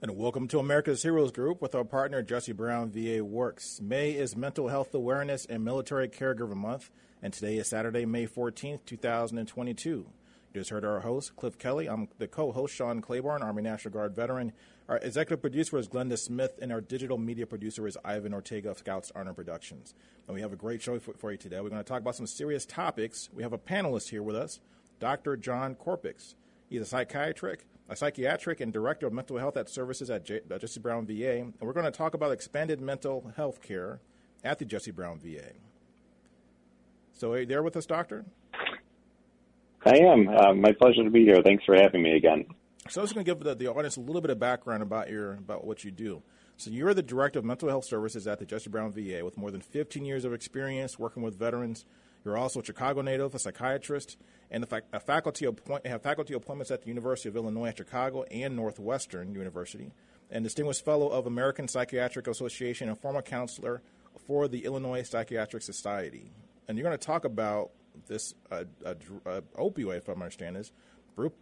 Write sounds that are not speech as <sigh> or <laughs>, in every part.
and welcome to America's Heroes Group with our partner Jesse Brown VA Works. May is Mental Health Awareness and Military Caregiver Month, and today is Saturday, May 14th, 2022. You just heard our host, Cliff Kelly. I'm the co host, Sean Claiborne, Army National Guard veteran. Our executive producer is Glenda Smith, and our digital media producer is Ivan Ortega of Scouts Honor Productions. And we have a great show for, for you today. We're going to talk about some serious topics. We have a panelist here with us, Dr. John Korpix. He's a psychiatrist a psychiatric and director of mental health at services at J- uh, Jesse Brown VA, and we're going to talk about expanded mental health care at the Jesse Brown VA. So, are you there with us, Doctor? I am. Uh, my pleasure to be here. Thanks for having me again. So, I was going to give the, the audience a little bit of background about your about what you do. So, you're the director of mental health services at the Jesse Brown VA with more than 15 years of experience working with veterans. You're also a Chicago native, a psychiatrist, and a, a faculty appoint, have faculty appointments at the University of Illinois at Chicago and Northwestern University, and distinguished fellow of American Psychiatric Association and former counselor for the Illinois Psychiatric Society. And you're going to talk about this uh, uh, uh, opioid, if I understand this,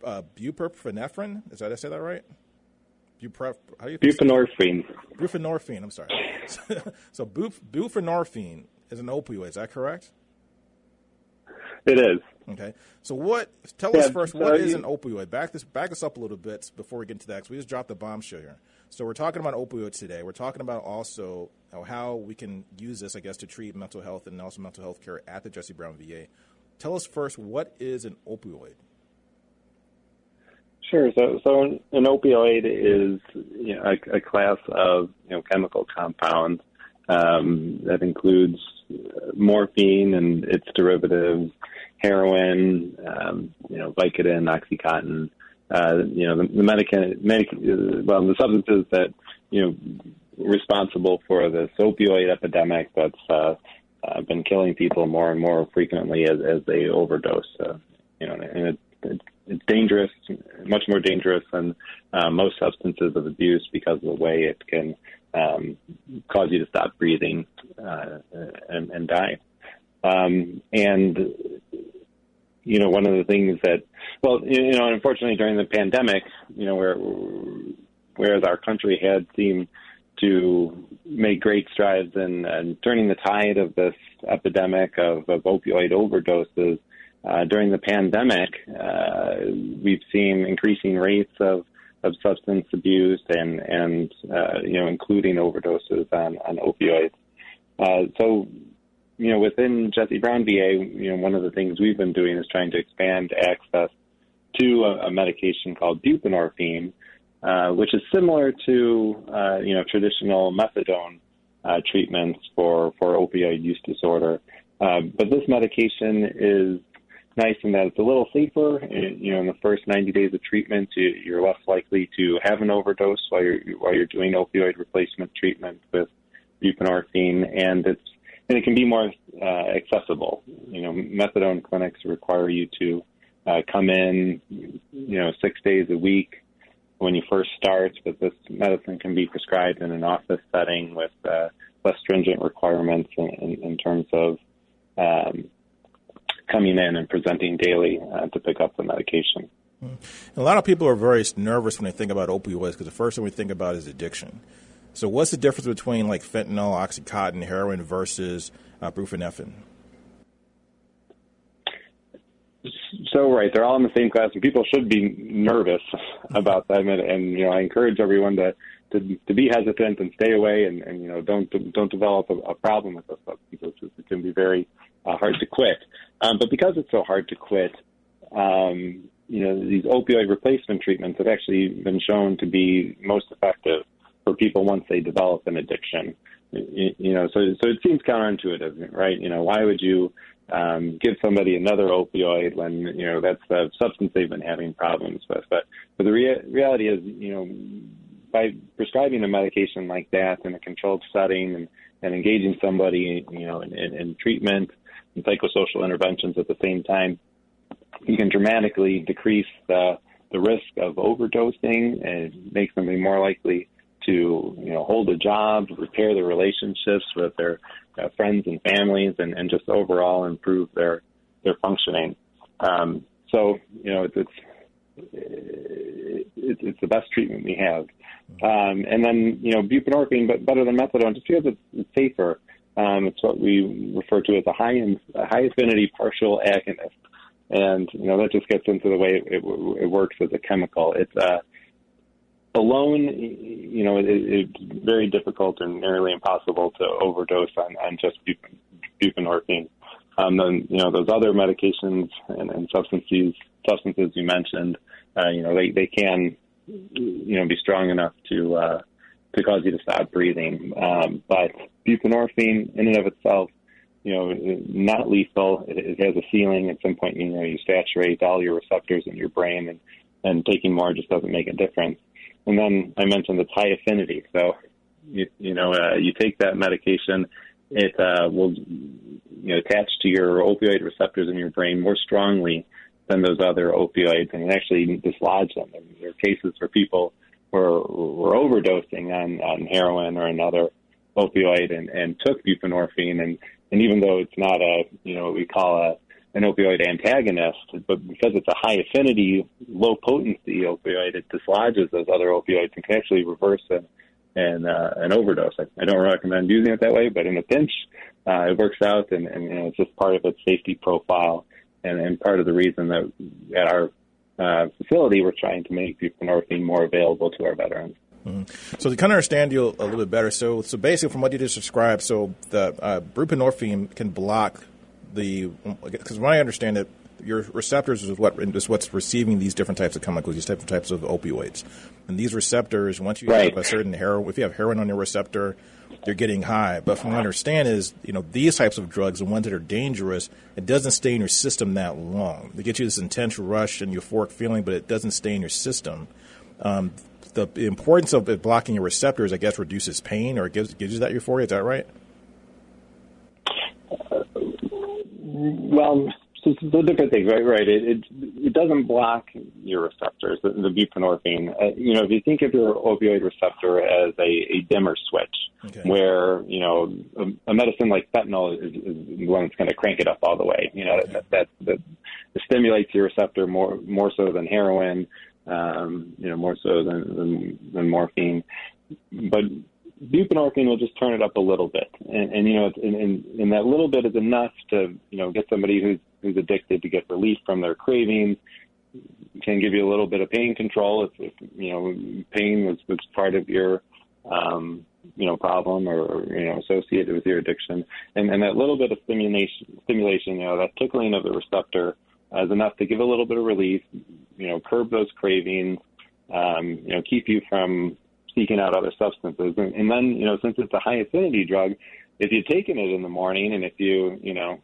uh, buprenorphine. Is that I say that right? Buprep, how do you buprenorphine. Buprenorphine. I'm sorry. <laughs> so buprenorphine is an opioid. Is that correct? It is. Okay. So what? Tell yeah, us first. So what is you, an opioid? Back this. Back us up a little bit before we get into that. Because we just dropped the bombshell here. So we're talking about opioids today. We're talking about also how we can use this, I guess, to treat mental health and also mental health care at the Jesse Brown VA. Tell us first what is an opioid. Sure. So, so an, opioid is you know, a, a, class of you know chemical compounds um, that includes morphine and its derivatives, heroin, um, you know, Vicodin, OxyContin, uh, you know, the, the medic- medic- well, the substances that, you know, responsible for this opioid epidemic that's uh, uh, been killing people more and more frequently as, as they overdose. Uh, you know, and it, it, it's dangerous, much more dangerous than uh, most substances of abuse because of the way it can um, cause you to stop breathing uh, and, and die. Um, and you know, one of the things that, well, you know, unfortunately during the pandemic, you know, where whereas our country had seemed to make great strides in, in turning the tide of this epidemic of, of opioid overdoses, uh, during the pandemic, uh, we've seen increasing rates of, of substance abuse and, and uh, you know, including overdoses on, on opioids. Uh, so you know, within Jesse Brown VA, you know, one of the things we've been doing is trying to expand access to a, a medication called buprenorphine, uh, which is similar to, uh, you know, traditional methadone uh, treatments for, for opioid use disorder. Uh, but this medication is nice in that it's a little safer. You know, in the first 90 days of treatment, you're less likely to have an overdose while you're while you're doing opioid replacement treatment with buprenorphine, and it's and it can be more uh, accessible. You know, methadone clinics require you to uh, come in, you know, six days a week when you first start, but this medicine can be prescribed in an office setting with uh, less stringent requirements in, in, in terms of um, coming in and presenting daily uh, to pick up the medication. A lot of people are very nervous when they think about opioids because the first thing we think about is addiction. So, what's the difference between like fentanyl, oxycontin, heroin versus uh, buprenorphine? So right, they're all in the same class, and people should be nervous <laughs> about them. And, and you know, I encourage everyone to, to to be hesitant and stay away, and, and you know, don't don't develop a, a problem with those substances. It can be very uh, hard to quit. Um, but because it's so hard to quit, um, you know, these opioid replacement treatments have actually been shown to be most effective for people once they develop an addiction. You, you know, so so it seems counterintuitive, right? You know, why would you um, give somebody another opioid when you know that's the substance they've been having problems with? But but the rea- reality is, you know, by prescribing a medication like that in a controlled setting and, and engaging somebody, you know, in, in, in treatment and psychosocial interventions at the same time, you can dramatically decrease the the risk of overdosing and make somebody more likely to you know hold a job, repair their relationships with their uh, friends and families, and, and just overall improve their their functioning. Um, so you know it's, it's it's the best treatment we have. Um, and then you know buprenorphine, but better than methadone, just because it's, it's safer. Um, it's what we refer to as a high a high affinity partial agonist and you know that just gets into the way it, it, it works as a chemical. It's uh, alone, you know, it, it's very difficult and nearly impossible to overdose on, on just buprenorphine. Um, then you know those other medications and, and substances substances you mentioned, uh, you know, they they can you know be strong enough to uh, to cause you to stop breathing. Um, but buprenorphine, in and of itself, you know, not lethal. It, it has a ceiling. At some point, you know, you saturate all your receptors in your brain, and and taking more just doesn't make a difference. And then I mentioned it's high affinity. So, you, you know, uh, you take that medication, it uh, will you know attach to your opioid receptors in your brain more strongly than those other opioids, and actually dislodge them. And there are cases where people were were overdosing on on heroin or another opioid and, and took buprenorphine and and even though it's not a, you know, what we call a, an opioid antagonist, but because it's a high affinity, low potency opioid, it dislodges those other opioids and can actually reverse an, an, uh, an overdose. I, I don't recommend using it that way, but in a pinch, uh, it works out and, and you know, it's just part of its safety profile and, and part of the reason that at our uh, facility we're trying to make buprenorphine more available to our veterans. Mm-hmm. So to kind of understand you a little bit better, so so basically from what you just described, so the uh, buprenorphine can block the because when I understand it, your receptors is what is what's receiving these different types of chemicals, these different types of opioids, and these receptors. Once you right. have a certain heroin, if you have heroin on your receptor, you're getting high. But from what I understand is, you know, these types of drugs, the ones that are dangerous, it doesn't stay in your system that long. They get you this intense rush and euphoric feeling, but it doesn't stay in your system. Um, the importance of it blocking your receptors, I guess, reduces pain or gives gives you that euphoria. Is that right? Well, so, so different things, right? Right. It, it it doesn't block your receptors. The, the buprenorphine. Uh, you know, if you think of your opioid receptor as a, a dimmer switch, okay. where you know a, a, medicine like fentanyl is, is one that's going to crank it up all the way. You know, okay. that, that that stimulates your receptor more more so than heroin um, you know, more so than, than, than morphine. But buprenorphine will just turn it up a little bit, and, and you know, and, and, and that little bit is enough to you know get somebody who's who's addicted to get relief from their cravings. Can give you a little bit of pain control if, if you know pain was was part of your um, you know problem or you know associated with your addiction, and and that little bit of stimulation stimulation, you know, that tickling of the receptor is enough to give a little bit of relief, you know, curb those cravings, um, you know, keep you from seeking out other substances. And, and then, you know, since it's a high affinity drug, if you've taken it in the morning and if you, you know,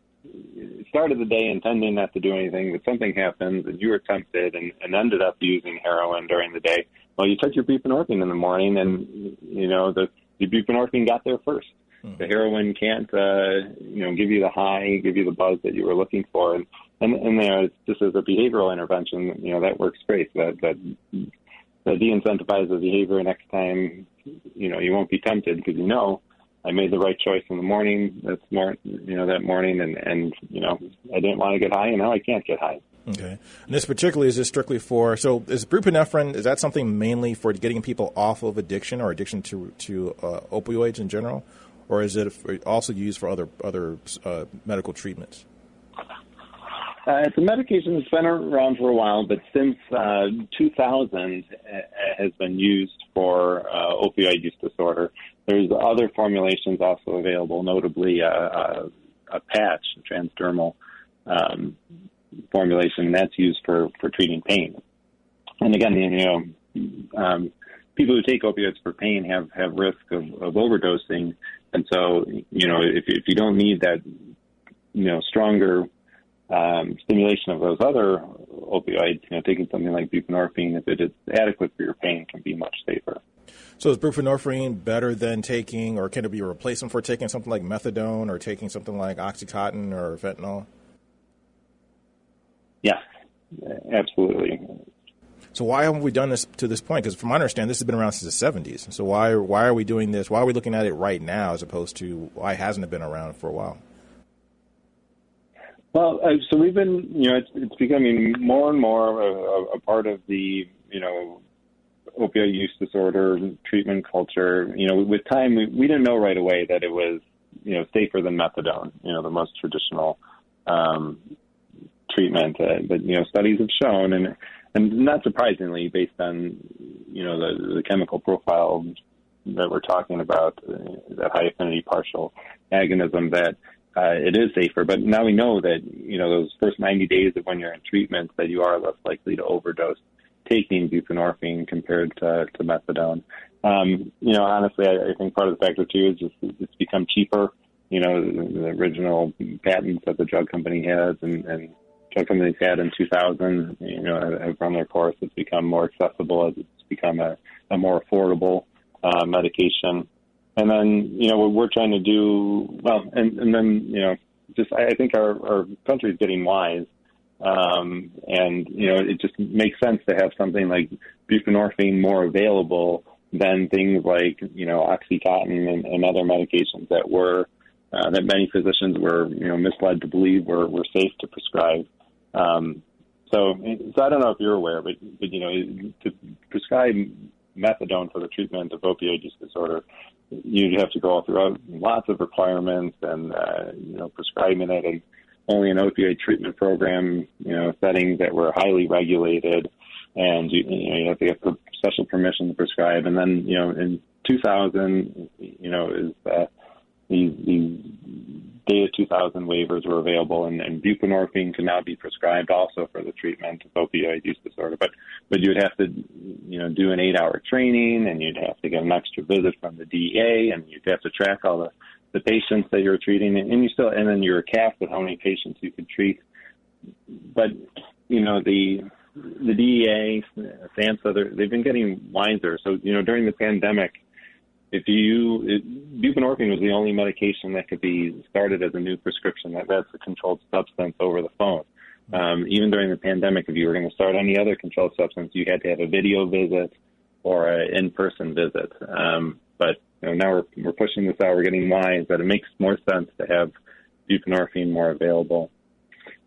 started the day intending not to do anything, but something happens and you were tempted and, and ended up using heroin during the day, well, you took your buprenorphine in the morning and, you know, the, the buprenorphine got there first. Hmm. The heroin can't, uh, you know, give you the high, give you the buzz that you were looking for. And and and there just as a behavioral intervention, you know that works great. That that that de-incentivizes the behavior. Next time, you know you won't be tempted because you know I made the right choice in the morning. That's more you know that morning, and and you know I didn't want to get high, and now I can't get high. Okay. And this particularly is this strictly for so is buprenorphine is that something mainly for getting people off of addiction or addiction to to uh, opioids in general, or is it also used for other other uh, medical treatments? Uh, it's a medication that's been around for a while, but since uh, 2000 uh, has been used for uh, opioid use disorder. There's other formulations also available, notably a, a, a patch, a transdermal um, formulation, that's used for, for treating pain. And again, you know, um, people who take opioids for pain have, have risk of, of overdosing. And so, you know, if, if you don't need that, you know, stronger um, stimulation of those other opioids, you know, taking something like buprenorphine, if it is adequate for your pain, can be much safer. So is buprenorphine better than taking, or can it be a replacement for taking something like methadone or taking something like OxyContin or fentanyl? Yes, absolutely. So why haven't we done this to this point? Because from my understanding, this has been around since the 70s. So why why are we doing this? Why are we looking at it right now as opposed to why hasn't it been around for a while? Well, uh, so we've been, you know, it's, it's becoming more and more a, a part of the, you know, opioid use disorder treatment culture. You know, with time, we, we didn't know right away that it was, you know, safer than methadone. You know, the most traditional um, treatment. Uh, but you know, studies have shown, and and not surprisingly, based on you know the, the chemical profile that we're talking about, uh, that high affinity partial agonism, that uh, it is safer. But now we know that you know those first 90 days of when you're in treatment that you are less likely to overdose taking buprenorphine compared to, to methadone. Um, you know, honestly, I, I think part of the factor too is just it's become cheaper. You know, the, the original patents that the drug company has and, and drug companies had in 2000, you know, have run their course. It's become more accessible as it's become a, a more affordable uh, medication. And then, you know, what we're trying to do, well, and, and then, you know, just I think our, our country is getting wise. Um, and, you know, it just makes sense to have something like buprenorphine more available than things like, you know, Oxycontin and, and other medications that were, uh, that many physicians were, you know, misled to believe were, were safe to prescribe. Um, so, so I don't know if you're aware, but, but you know, to prescribe methadone for the treatment of opioid use disorder, you'd have to go through lots of requirements and, uh, you know, prescribing it and only an opioid treatment program, you know, settings that were highly regulated. And, you, you know, you have to get special permission to prescribe. And then, you know, in 2000, you know, is, uh, these, these DATA 2000 waivers were available, and, and buprenorphine can now be prescribed also for the treatment of opioid use disorder. But but you would have to, know, do an eight-hour training, and you'd have to get an extra visit from the DEA, and you'd have to track all the, the patients that you're treating, and you still, and then you're capped with how many patients you could treat. But you know the the DEA, SAMHSA, they've been getting wiser. So you know during the pandemic if you it, buprenorphine was the only medication that could be started as a new prescription that that's a controlled substance over the phone. Um, even during the pandemic, if you were going to start any other controlled substance, you had to have a video visit or an in-person visit. Um, but you know, now we're, we're pushing this out. We're getting wise that it makes more sense to have buprenorphine more available.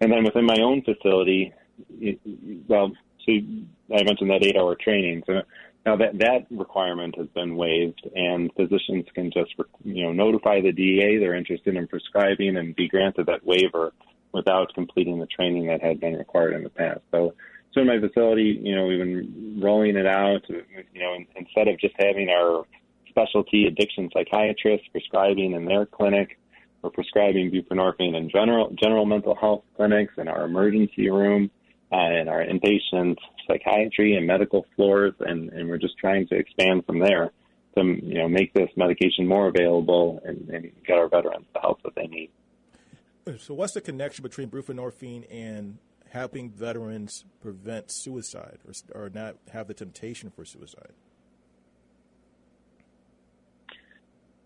And then within my own facility, it, well, so I mentioned that eight-hour training. So now that that requirement has been waived, and physicians can just you know notify the DEA they're interested in prescribing and be granted that waiver without completing the training that had been required in the past. So, so in my facility, you know, we've been rolling it out. You know, instead of just having our specialty addiction psychiatrists prescribing in their clinic, we're prescribing buprenorphine in general general mental health clinics in our emergency room uh, in our inpatient psychiatry and medical floors, and, and we're just trying to expand from there to you know make this medication more available and, and get our veterans the help that they need. So, what's the connection between buprenorphine and helping veterans prevent suicide or, or not have the temptation for suicide?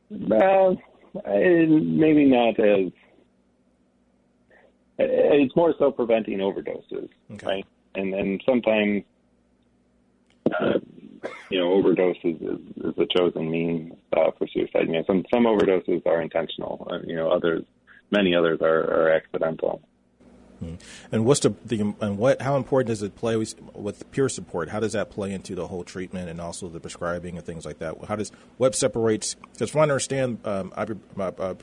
Well, maybe not as it's more so preventing overdoses, okay. right? And and sometimes, uh, you know, overdoses is, is the chosen means uh, for suicide. You know, some some overdoses are intentional. Uh, you know, others, many others are, are accidental. Mm-hmm. And what's the, the and what how important does it play with peer support? How does that play into the whole treatment and also the prescribing and things like that? How does what separates? Because from what I understand, um, uh, uh,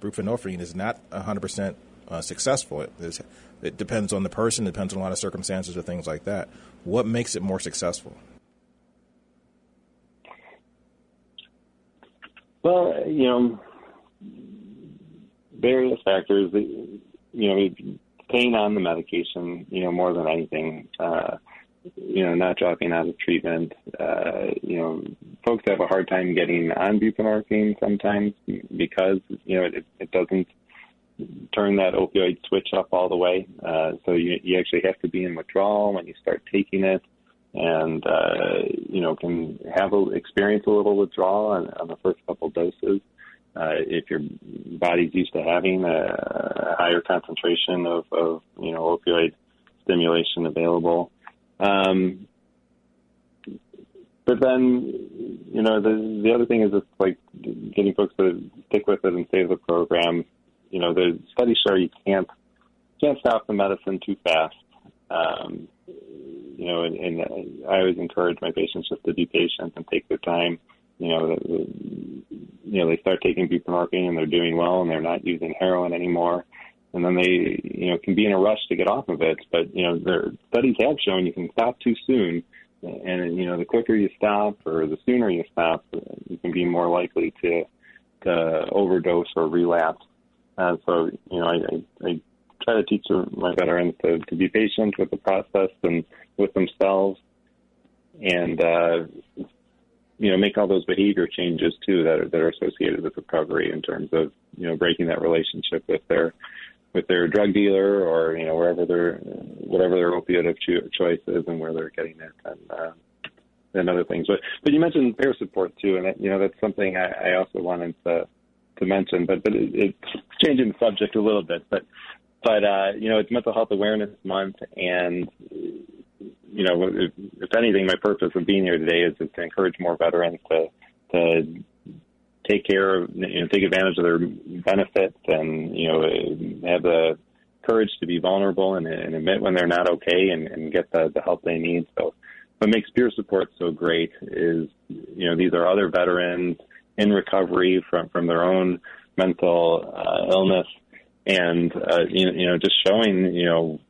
buprenorphine is not 100 uh, percent successful. It, is, it depends on the person, it depends on a lot of circumstances or things like that. What makes it more successful? Well, you know, various factors. You know, staying on the medication. You know, more than anything. Uh, you know, not dropping out of treatment. Uh, you know, folks have a hard time getting on buprenorphine sometimes because you know it, it doesn't turn that opioid switch up all the way. Uh, so you, you actually have to be in withdrawal when you start taking it, and uh, you know can have a, experience a little withdrawal on, on the first couple doses. Uh, if your body's used to having a, higher concentration of, of you know opioid stimulation available. Um, but then, you know, the the other thing is it's like getting folks to stick with it and save the program you know, the studies show you can't can't stop the medicine too fast. Um, you know, and, and I always encourage my patients just to be patient and take their time. You know, you know, they start taking buprenorphine and they're doing well and they're not using heroin anymore. And then they, you know, can be in a rush to get off of it. But, you know, their studies have shown you can stop too soon. And, you know, the quicker you stop or the sooner you stop, you can be more likely to, to overdose or relapse and so, you know, I, I, I try to teach my veterans to, to be patient with the process and with themselves and, uh, you know, make all those behavior changes too that are, that are associated with recovery in terms of, you know, breaking that relationship with their, with their drug dealer or, you know, wherever their, whatever their opioid of cho- choice is and where they're getting it and, uh, and other things. But, but you mentioned peer support too. And that, you know, that's something I, I also wanted to, to mention, but but it, it's changing the subject a little bit. But but uh, you know, it's Mental Health Awareness Month, and you know, if, anything, my purpose of being here today is, to encourage more veterans to to take care of, you know, take advantage of their benefits, and you know, have the courage to be vulnerable and, and admit when they're not okay, and, and get the, the help they need. So, what makes peer support so great is, you know, these are other veterans in recovery from from their own mental uh, illness, and uh, you, you know just showing you know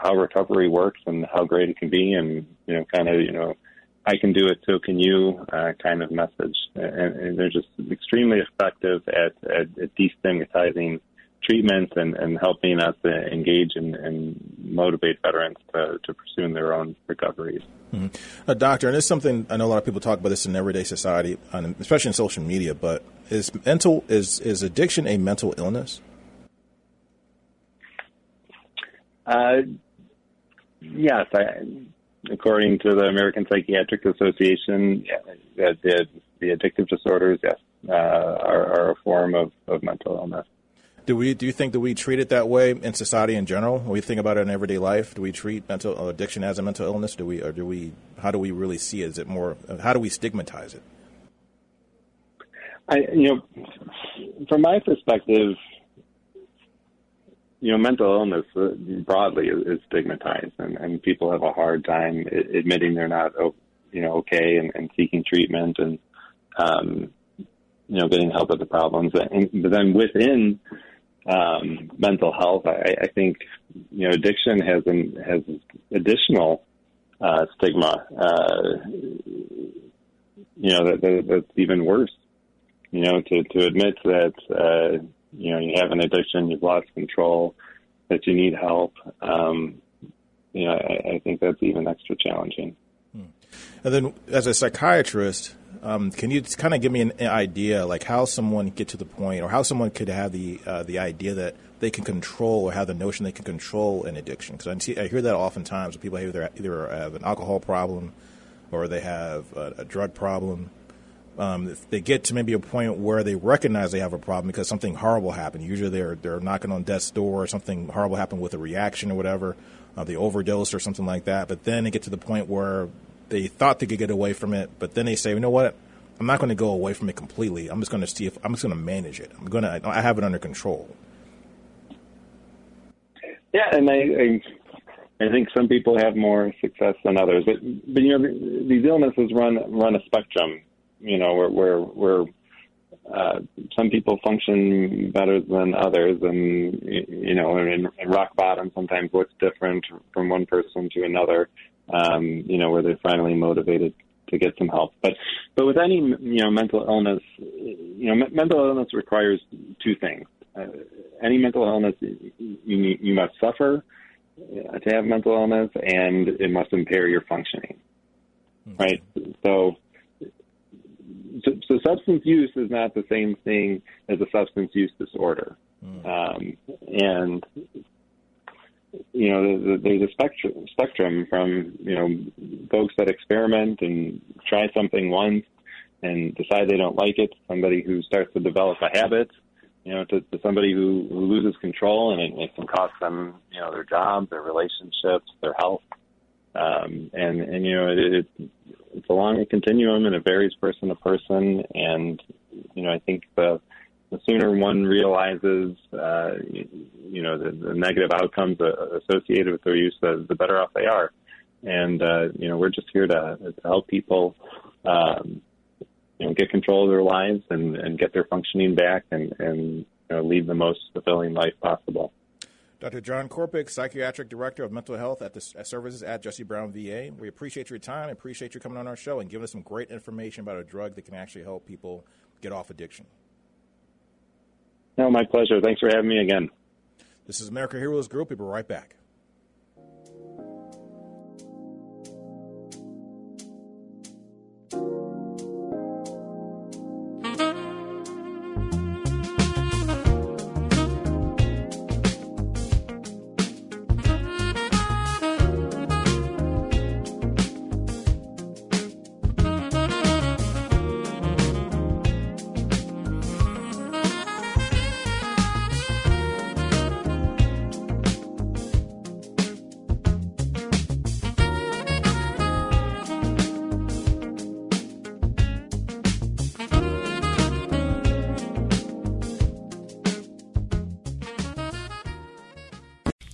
how recovery works and how great it can be, and you know kind of you know I can do it, so can you uh, kind of message, and, and they're just extremely effective at, at, at destigmatizing treatments and, and helping us engage and, and motivate veterans to, to pursue their own recoveries. Mm-hmm. Uh, doctor, and it's something I know a lot of people talk about this in everyday society, especially in social media. But is mental is is addiction a mental illness? Uh, yes, I, according to the American Psychiatric Association, yeah, the, the addictive disorders, yes, uh, are, are a form of, of mental illness. Do we? Do you think that we treat it that way in society in general? When we think about it in everyday life, do we treat mental uh, addiction as a mental illness? Do we, or do we? How do we really see it? Is it more? How do we stigmatize it? I, you know, from my perspective, you know, mental illness uh, broadly is, stigmatized, and, and people have a hard time admitting they're not, you know, okay and, and seeking treatment and, um, you know, getting help with the problems. And, but then within um, mental health. I, I think you know addiction has an, has additional uh, stigma. Uh, you know that, that, that's even worse. You know to to admit that uh, you know you have an addiction, you've lost control, that you need help. Um, you know I, I think that's even extra challenging. Hmm. And then, as a psychiatrist, um, can you kind of give me an idea, like how someone get to the point, or how someone could have the uh, the idea that they can control, or have the notion they can control an addiction? Because I, I hear that oftentimes. When people either either have an alcohol problem, or they have a, a drug problem. Um, they get to maybe a point where they recognize they have a problem because something horrible happened. Usually, they're they're knocking on death's door, or something horrible happened with a reaction or whatever. Uh, they overdose or something like that. But then they get to the point where they thought they could get away from it, but then they say, you know what? I'm not going to go away from it completely. I'm just going to see if I'm just going to manage it. I'm going to. I have it under control. Yeah, and I, I, I think some people have more success than others, but but you know these illnesses run run a spectrum. You know where where where uh, some people function better than others, and you know, in, in rock bottom, sometimes what's different from one person to another. Um, you know, where they're finally motivated to get some help. But but with any you know mental illness, you know, m- mental illness requires two things. Uh, any mental illness, you you must suffer to have mental illness, and it must impair your functioning. Mm-hmm. Right. So so, so, substance use is not the same thing as a substance use disorder. Mm. Um, and you know, there's a spectrum spectrum from you know folks that experiment and try something once and decide they don't like it, somebody who starts to develop a habit, you know, to, to somebody who, who loses control and it, it can cost them, you know, their job, their relationships, their health. Um, and and you know, it, it it's along a continuum and it varies person to person. And you know, I think the the sooner one realizes, uh, you, you know, the, the negative outcomes associated with their use, the, the better off they are. And uh, you know, we're just here to, to help people, um, you know, get control of their lives and, and get their functioning back and and you know, lead the most fulfilling life possible. Dr. John Korpic, Psychiatric Director of Mental Health at the Services at Jesse Brown VA. We appreciate your time. Appreciate you coming on our show and giving us some great information about a drug that can actually help people get off addiction. No, my pleasure. Thanks for having me again. This is America Heroes Group. We'll be right back.